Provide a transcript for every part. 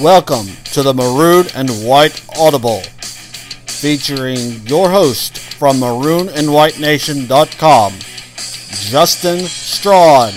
Welcome to the Maroon and White Audible, featuring your host from maroonandwhitenation.com, Justin Strawn.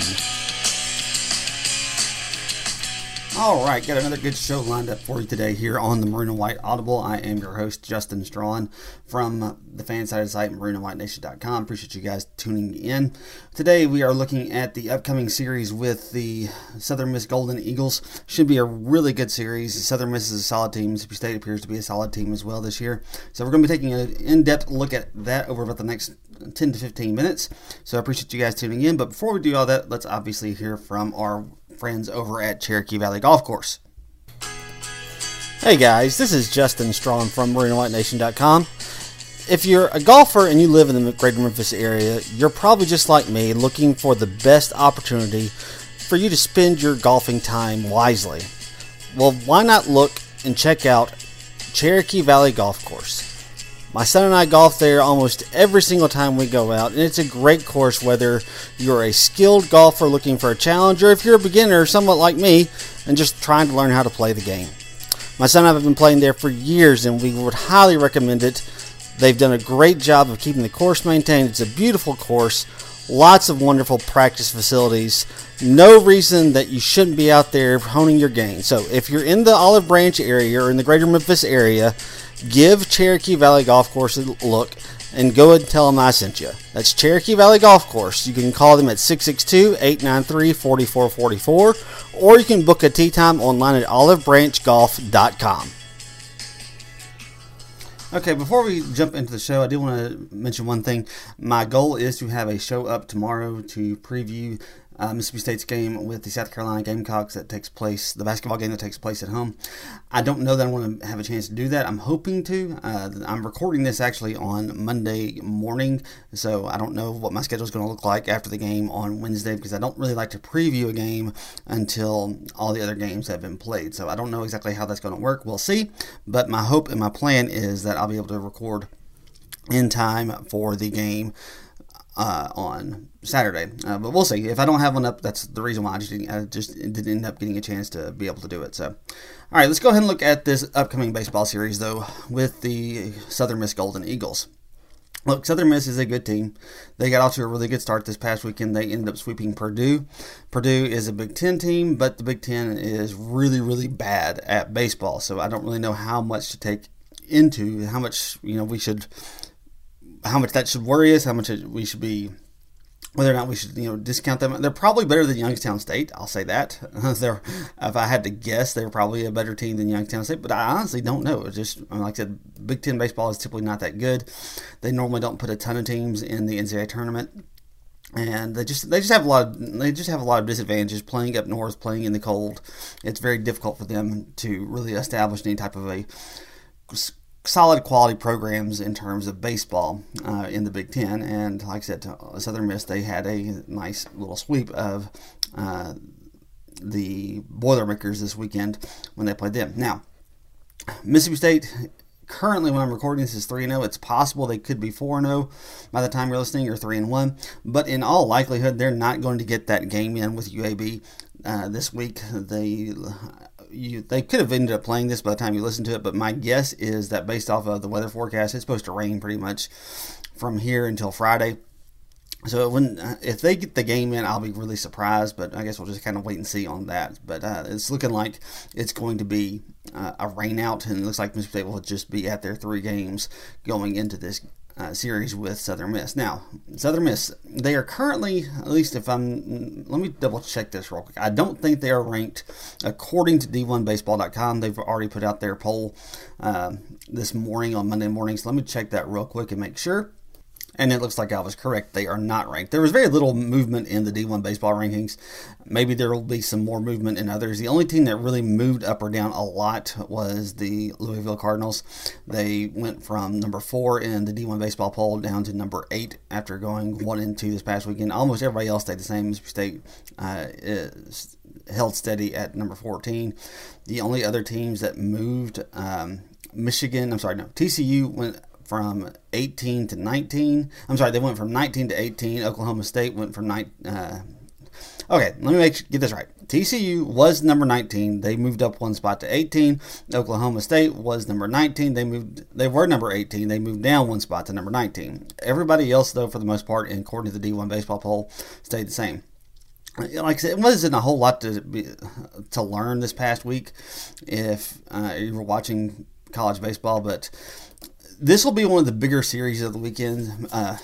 All right, got another good show lined up for you today here on the Maroon and White Audible. I am your host, Justin Strawn, from the fan side of the site, maroonandwhitenation.com. Appreciate you guys tuning in. Today, we are looking at the upcoming series with the Southern Miss Golden Eagles. Should be a really good series. Southern Miss is a solid team. Mississippi State appears to be a solid team as well this year. So, we're going to be taking an in depth look at that over about the next 10 to 15 minutes. So, I appreciate you guys tuning in. But before we do all that, let's obviously hear from our friends over at Cherokee Valley Golf Course. Hey guys, this is Justin Strawn from MaroonandWhiteNation.com. If you're a golfer and you live in the greater Memphis area, you're probably just like me looking for the best opportunity for you to spend your golfing time wisely. Well, why not look and check out Cherokee Valley Golf Course? My son and I golf there almost every single time we go out, and it's a great course whether you're a skilled golfer looking for a challenge or if you're a beginner, somewhat like me, and just trying to learn how to play the game. My son and I have been playing there for years, and we would highly recommend it. They've done a great job of keeping the course maintained. It's a beautiful course, lots of wonderful practice facilities. No reason that you shouldn't be out there honing your game. So, if you're in the Olive Branch area or in the greater Memphis area, give Cherokee Valley Golf Course a look and go and tell them I sent you. That's Cherokee Valley Golf Course. You can call them at 662 893 4444 or you can book a tee time online at olivebranchgolf.com. Okay, before we jump into the show, I do want to mention one thing. My goal is to have a show up tomorrow to preview uh, Mississippi State's game with the South Carolina Gamecocks that takes place, the basketball game that takes place at home. I don't know that I want to have a chance to do that. I'm hoping to. Uh, I'm recording this actually on Monday morning, so I don't know what my schedule is going to look like after the game on Wednesday because I don't really like to preview a game until all the other games have been played. So I don't know exactly how that's going to work. We'll see. But my hope and my plan is that I'll be able to record in time for the game uh, on Saturday. Uh, but we'll see. If I don't have one up, that's the reason why I just didn't, I just didn't end up getting a chance to be able to do it. So, all right, let's go ahead and look at this upcoming baseball series though with the Southern Miss Golden Eagles. Look, Southern Miss is a good team. They got off to a really good start this past weekend. They ended up sweeping Purdue. Purdue is a Big Ten team, but the Big Ten is really, really bad at baseball. So I don't really know how much to take into, how much you know we should how much that should worry us, how much we should be, whether or not we should, you know, discount them. They're probably better than Youngstown State. I'll say that. they're, if I had to guess, they're probably a better team than Youngstown State. But I honestly don't know. It's just uh, like I said, Big Ten baseball is typically not that good. They normally don't put a ton of teams in the NCAA tournament and they just they just have a lot of they just have a lot of disadvantages playing up north, playing in the cold. It's very difficult for them to really establish any type of a solid quality programs in terms of baseball uh, in the Big Ten. And like I said, Southern Miss, they had a nice little sweep of uh, the Boilermakers this weekend when they played them. Now, Mississippi State. Currently, when I'm recording this, is 3 0. It's possible they could be 4 0 by the time you're listening, or 3 1. But in all likelihood, they're not going to get that game in with UAB uh, this week. They you they could have ended up playing this by the time you listen to it, but my guess is that based off of the weather forecast, it's supposed to rain pretty much from here until Friday. So when if they get the game in, I'll be really surprised. But I guess we'll just kind of wait and see on that. But uh, it's looking like it's going to be uh, a rain out, and it looks like Mississippi State will just be at their three games going into this uh, series with Southern Miss. Now, Southern Miss, they are currently, at least if I'm, let me double check this real quick. I don't think they are ranked according to D1Baseball.com. They've already put out their poll uh, this morning on Monday morning. So let me check that real quick and make sure and it looks like I was correct. They are not ranked. There was very little movement in the D1 baseball rankings. Maybe there will be some more movement in others. The only team that really moved up or down a lot was the Louisville Cardinals. They went from number four in the D1 baseball poll down to number eight after going one and two this past weekend. Almost everybody else stayed the same. Mississippi State uh, is held steady at number 14. The only other teams that moved, um, Michigan, I'm sorry, no, TCU went from 18 to 19. I'm sorry, they went from 19 to 18. Oklahoma State went from 9. Uh, okay, let me make get this right. TCU was number 19. They moved up one spot to 18. Oklahoma State was number 19. They moved. They were number 18. They moved down one spot to number 19. Everybody else, though, for the most part, according to the D1 baseball poll, stayed the same like I said, it wasn't a whole lot to be, to learn this past week if uh, you were watching college baseball, but this will be one of the bigger series of the weekend. Uh,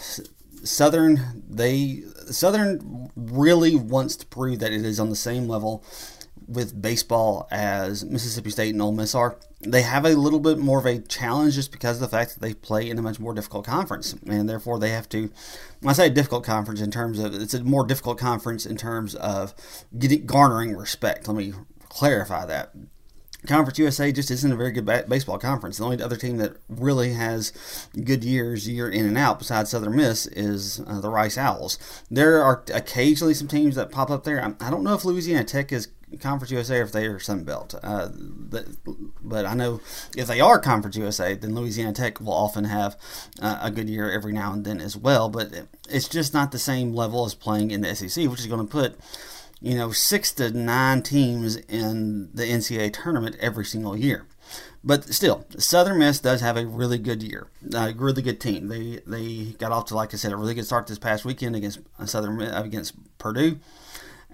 Southern, they Southern really wants to prove that it is on the same level with baseball as Mississippi State and Ole Miss are. They have a little bit more of a challenge just because of the fact that they play in a much more difficult conference, and therefore they have to. When I say difficult conference, in terms of it's a more difficult conference in terms of getting garnering respect. Let me clarify that. Conference USA just isn't a very good baseball conference. The only other team that really has good years year in and out besides Southern Miss is uh, the Rice Owls. There are occasionally some teams that pop up there. I, I don't know if Louisiana Tech is Conference USA or if they are Sun Belt. Uh, but, but, I know if they are Conference USA, then Louisiana Tech will often have uh, a good year every now and then as well. But it's just not the same level as playing in the SEC, which is going to put you know, six to nine teams in the NCAA tournament every single year. But still, Southern Miss does have a really good year, a really good team. They they got off to like I said a really good start this past weekend against Southern against Purdue,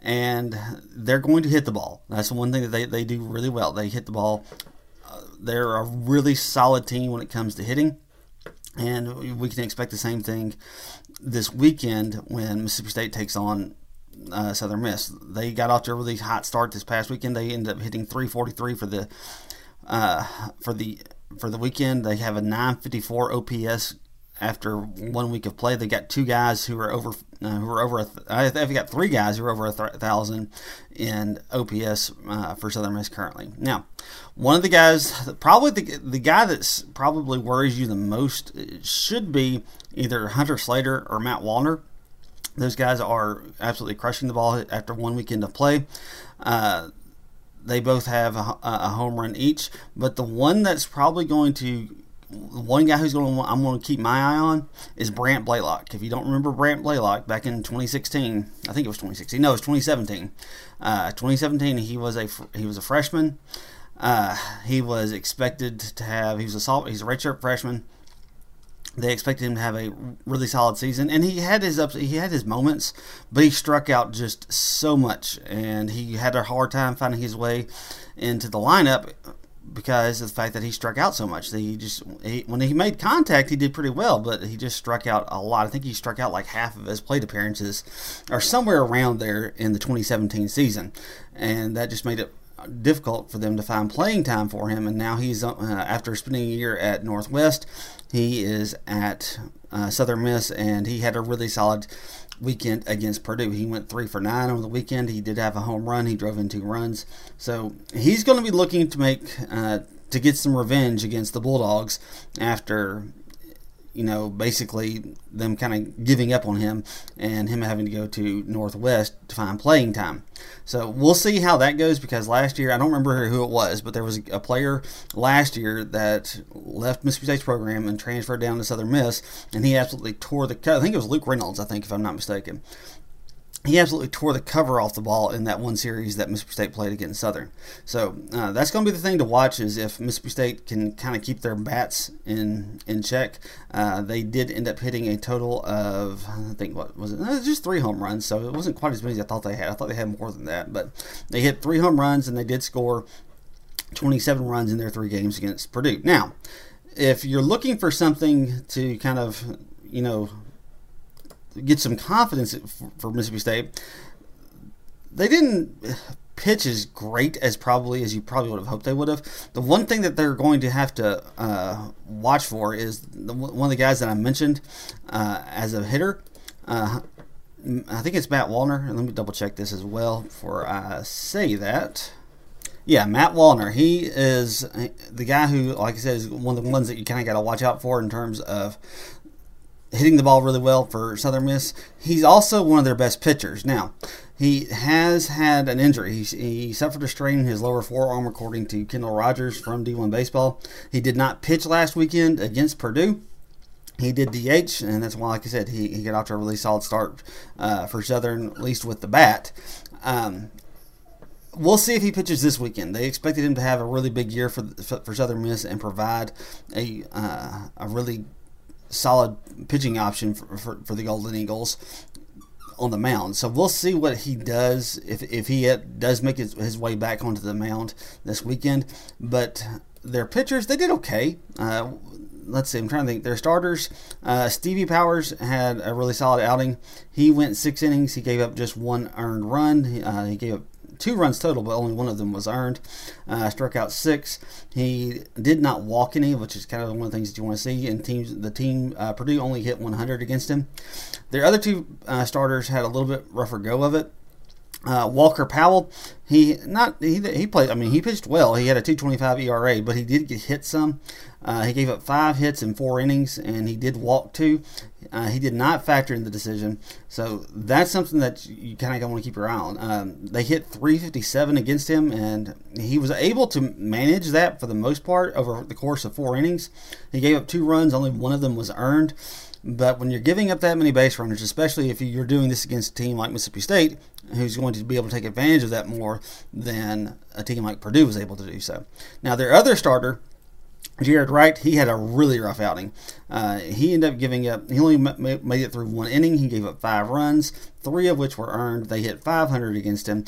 and they're going to hit the ball. That's the one thing that they, they do really well. They hit the ball. Uh, they're a really solid team when it comes to hitting, and we can expect the same thing this weekend when Mississippi State takes on uh, Southern Miss. They got off to a really hot start this past weekend. They ended up hitting 343 for the uh, for the for the weekend. They have a 954 OPS after one week of play. They got two guys who are over uh, who are over. A th- they've got three guys who are over a th- thousand in OPS uh, for Southern Miss currently. Now, one of the guys, probably the the guy that's probably worries you the most, should be either Hunter Slater or Matt Wallner. Those guys are absolutely crushing the ball after one weekend of play. Uh, they both have a, a, home run each, but the one that's probably going to one guy who's going to I'm going to keep my eye on is Brant Blaylock. If you don't remember Brant Blaylock back in 2016, I think it was 2016. No, it was 2017. Uh, 2017, he was a he was a freshman. Uh, he was expected to have he was a salt he's a redshirt freshman they expected him to have a really solid season, and he had his ups, he had his moments, but he struck out just so much, and he had a hard time finding his way into the lineup because of the fact that he struck out so much. That He just he, when he made contact, he did pretty well, but he just struck out a lot. I think he struck out like half of his plate appearances, or somewhere around there in the 2017 season, and that just made it difficult for them to find playing time for him. And now he's uh, after spending a year at Northwest, he is at uh, Southern Miss, and he had a really solid weekend against Purdue. He went three for nine on the weekend. He did have a home run. He drove in two runs, so he's going to be looking to make uh, to get some revenge against the Bulldogs after you know, basically them kind of giving up on him and him having to go to Northwest to find playing time. So we'll see how that goes because last year, I don't remember who it was, but there was a player last year that left Mississippi State's program and transferred down to Southern Miss, and he absolutely tore the cut. I think it was Luke Reynolds, I think, if I'm not mistaken he absolutely tore the cover off the ball in that one series that Mississippi State played against Southern. So uh, that's going to be the thing to watch is if Mississippi State can kind of keep their bats in in check. Uh, they did end up hitting a total of I think what was it? it just three home runs, so it wasn't quite as many as I thought they had. I thought they had more than that, but they hit three home runs and they did score 27 runs in their three games against Purdue. Now, if you're looking for something to kind of you know get some confidence for Mississippi State. They didn't pitch as great as probably as you probably would have hoped they would have. The one thing that they're going to have to uh, watch for is the, one of the guys that I mentioned uh, as a hitter. Uh, I think it's Matt Wallner. Let me double check this as well before I say that. Yeah, Matt Wallner. He is the guy who, like I said, is one of the ones that you kind of got to watch out for in terms of hitting the ball really well for Southern Miss. He's also one of their best pitchers. Now, he has had an injury. He, he suffered a strain in his lower forearm, according to Kendall Rogers from D1 Baseball. He did not pitch last weekend against Purdue. he did DH, and that's why, like I said, he, he got off to a really solid start uh, for Southern, at least with the bat. Um, we'll see if he pitches this weekend. They expected him to have a really big year for for Southern Miss and provide a uh, a really solid pitching option for, for, for, the Golden Eagles on the mound. So we'll see what he does if, if he does make his, his way back onto the mound this weekend. But their pitchers, they did okay. Uh, let's see, I'm trying to think. Their starters, uh, Stevie Powers had a really solid outing. He went six innings. He gave up just one earned run. Uh, he gave up two runs total, but only one of them was earned. Uh, struck out six. He did not walk any, which is kind of one of the things that you want to see. And teams, the team uh, Purdue only hit 100 against him. Their other two uh, starters had a little bit rougher go of it. Uh, Walker Powell, he not he he played. I mean, he pitched well. He had a 2.25 ERA, but he did get hit some. Uh, he gave up five hits in four innings, and he did walk two. Uh, he did not factor in the decision, so that's something that you kind of want to keep your eye on. Um, they hit 357 against him, and he was able to manage that for the most part over the course of four innings. He gave up two runs, only one of them was earned. But when you're giving up that many base runners, especially if you're doing this against a team like Mississippi State, who's going to be able to take advantage of that more than a team like Purdue was able to do so. Now, their other starter, Jared Wright, he had a really rough outing. Uh, he ended up giving up, he only made it through one inning. He gave up five runs, three of which were earned. They hit 500 against him.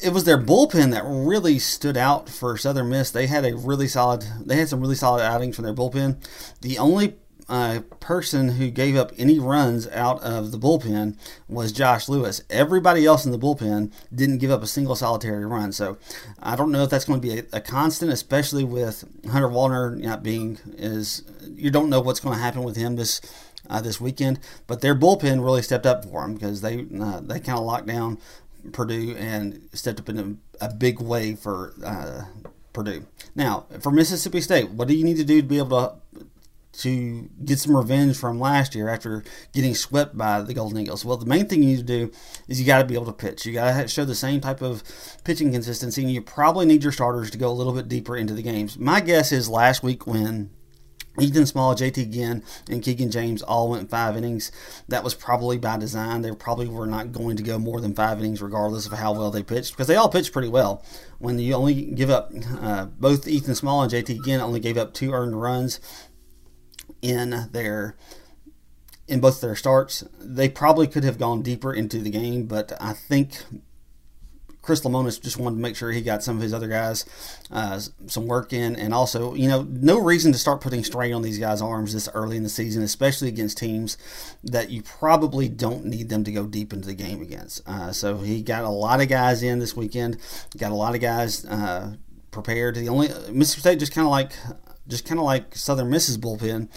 It was their bullpen that really stood out for Southern Miss. They had a really solid, they had some really solid outings from their bullpen. The only uh, person who gave up any runs out of the bullpen was Josh Lewis. Everybody else in the bullpen didn't give up a single solitary run. So I don't know if that's going to be a, a constant, especially with Hunter Wallner not being is you don't know what's going to happen with him this uh, this weekend. But their bullpen really stepped up for him because they uh, they kind of locked down Purdue and stepped up in a, a big way for. Uh, Purdue. Now, for Mississippi State, what do you need to do to be able to to get some revenge from last year after getting swept by the Golden Eagles? Well, the main thing you need to do is you got to be able to pitch. You got to show the same type of pitching consistency, and you probably need your starters to go a little bit deeper into the games. My guess is last week when Ethan Small, JT Ginn, and Keegan James all went five innings. That was probably by design. They probably were not going to go more than five innings, regardless of how well they pitched, because they all pitched pretty well. When you only give up, uh, both Ethan Small and JT Ginn only gave up two earned runs in their in both their starts. They probably could have gone deeper into the game, but I think Chris Lemonis just wanted to make sure he got some of his other guys uh, some work in, and also, you know, no reason to start putting strain on these guys' arms this early in the season, especially against teams that you probably don't need them to go deep into the game against. Uh, so he got a lot of guys in this weekend, got a lot of guys uh, prepared. The only Mississippi State just kind of like just kind of like Southern Miss's bullpen,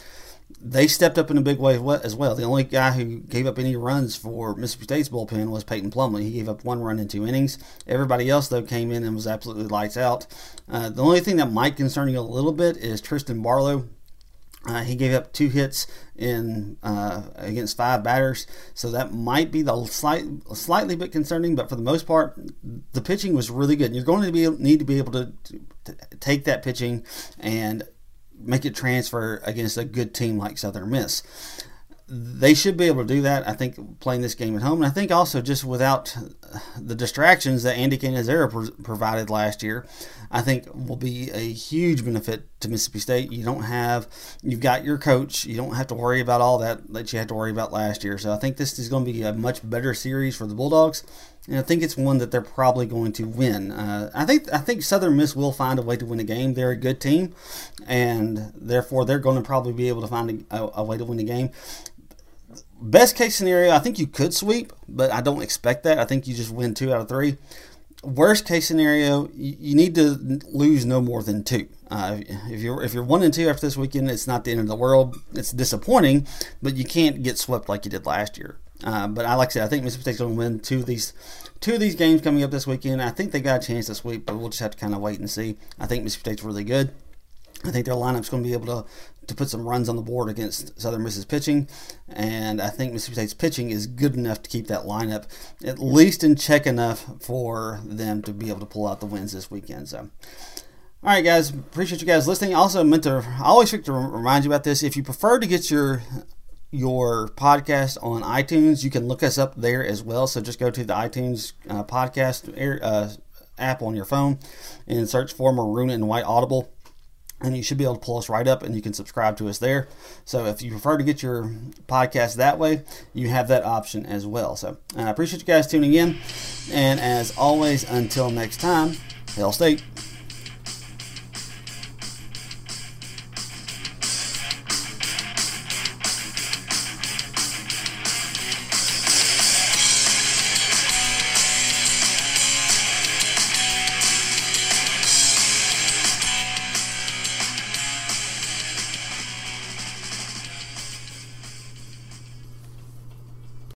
they stepped up in a big way as well. The only guy who gave up any runs for Mississippi State's bullpen was Peyton Plumlee. He gave up one run in two innings. Everybody else, though, came in and was absolutely lights out. Uh, the only thing that might concern you a little bit is Trysten Barlow. Uh, he gave up two hits in uh, against five batters, so that might be the slight, slightly bit concerning. But for the most part, the pitching was really good. You're going to be need to be able to, to take that pitching and make it transfer against a good team like Southern Miss. They should be able to do that. I think playing this game at home, and I think also just without the distractions that Andy Cannizaro provided last year, I think will be a huge benefit to Mississippi State. You don't have, you've got your coach. You don't have to worry about all that that you had to worry about last year. So I think this is going to be a much better series for the Bulldogs and I think it's one that they're probably going to win. Uh, I think I think Southern Miss will find a way to win a game. They're a good team, and therefore they're going to probably be able to find a, a way to win the game. Best case scenario, I think you could sweep, but I don't expect that. I think you just win two out of three. Worst case scenario, you, you need to lose no more than two. Uh, if you're if you're one and two after this weekend, it's not the end of the world. It's disappointing, but you can't get swept like you did last year. Uh, but I like I said, I think Mississippi State's going to win two of these two of these games coming up this weekend. I think they got a chance this week, but we'll just have to kind of wait and see. I think Mississippi State's really good. I think their lineup's going to be able to to put some runs on the board against Southern Miss's pitching, and I think Mississippi State's pitching is good enough to keep that lineup at least in check enough for them to be able to pull out the wins this weekend. So. All right, guys. Appreciate you guys listening. Also, meant to I always forget to remind you about this. If you prefer to get your your podcast on iTunes, you can look us up there as well. So just go to the iTunes uh, podcast uh, app on your phone and search for Maroon and White Audible. And you should be able to pull us right up and you can subscribe to us there. So if you prefer to get your podcast that way, you have that option as well. So I appreciate you guys tuning in. And as always, until next time, Hail State.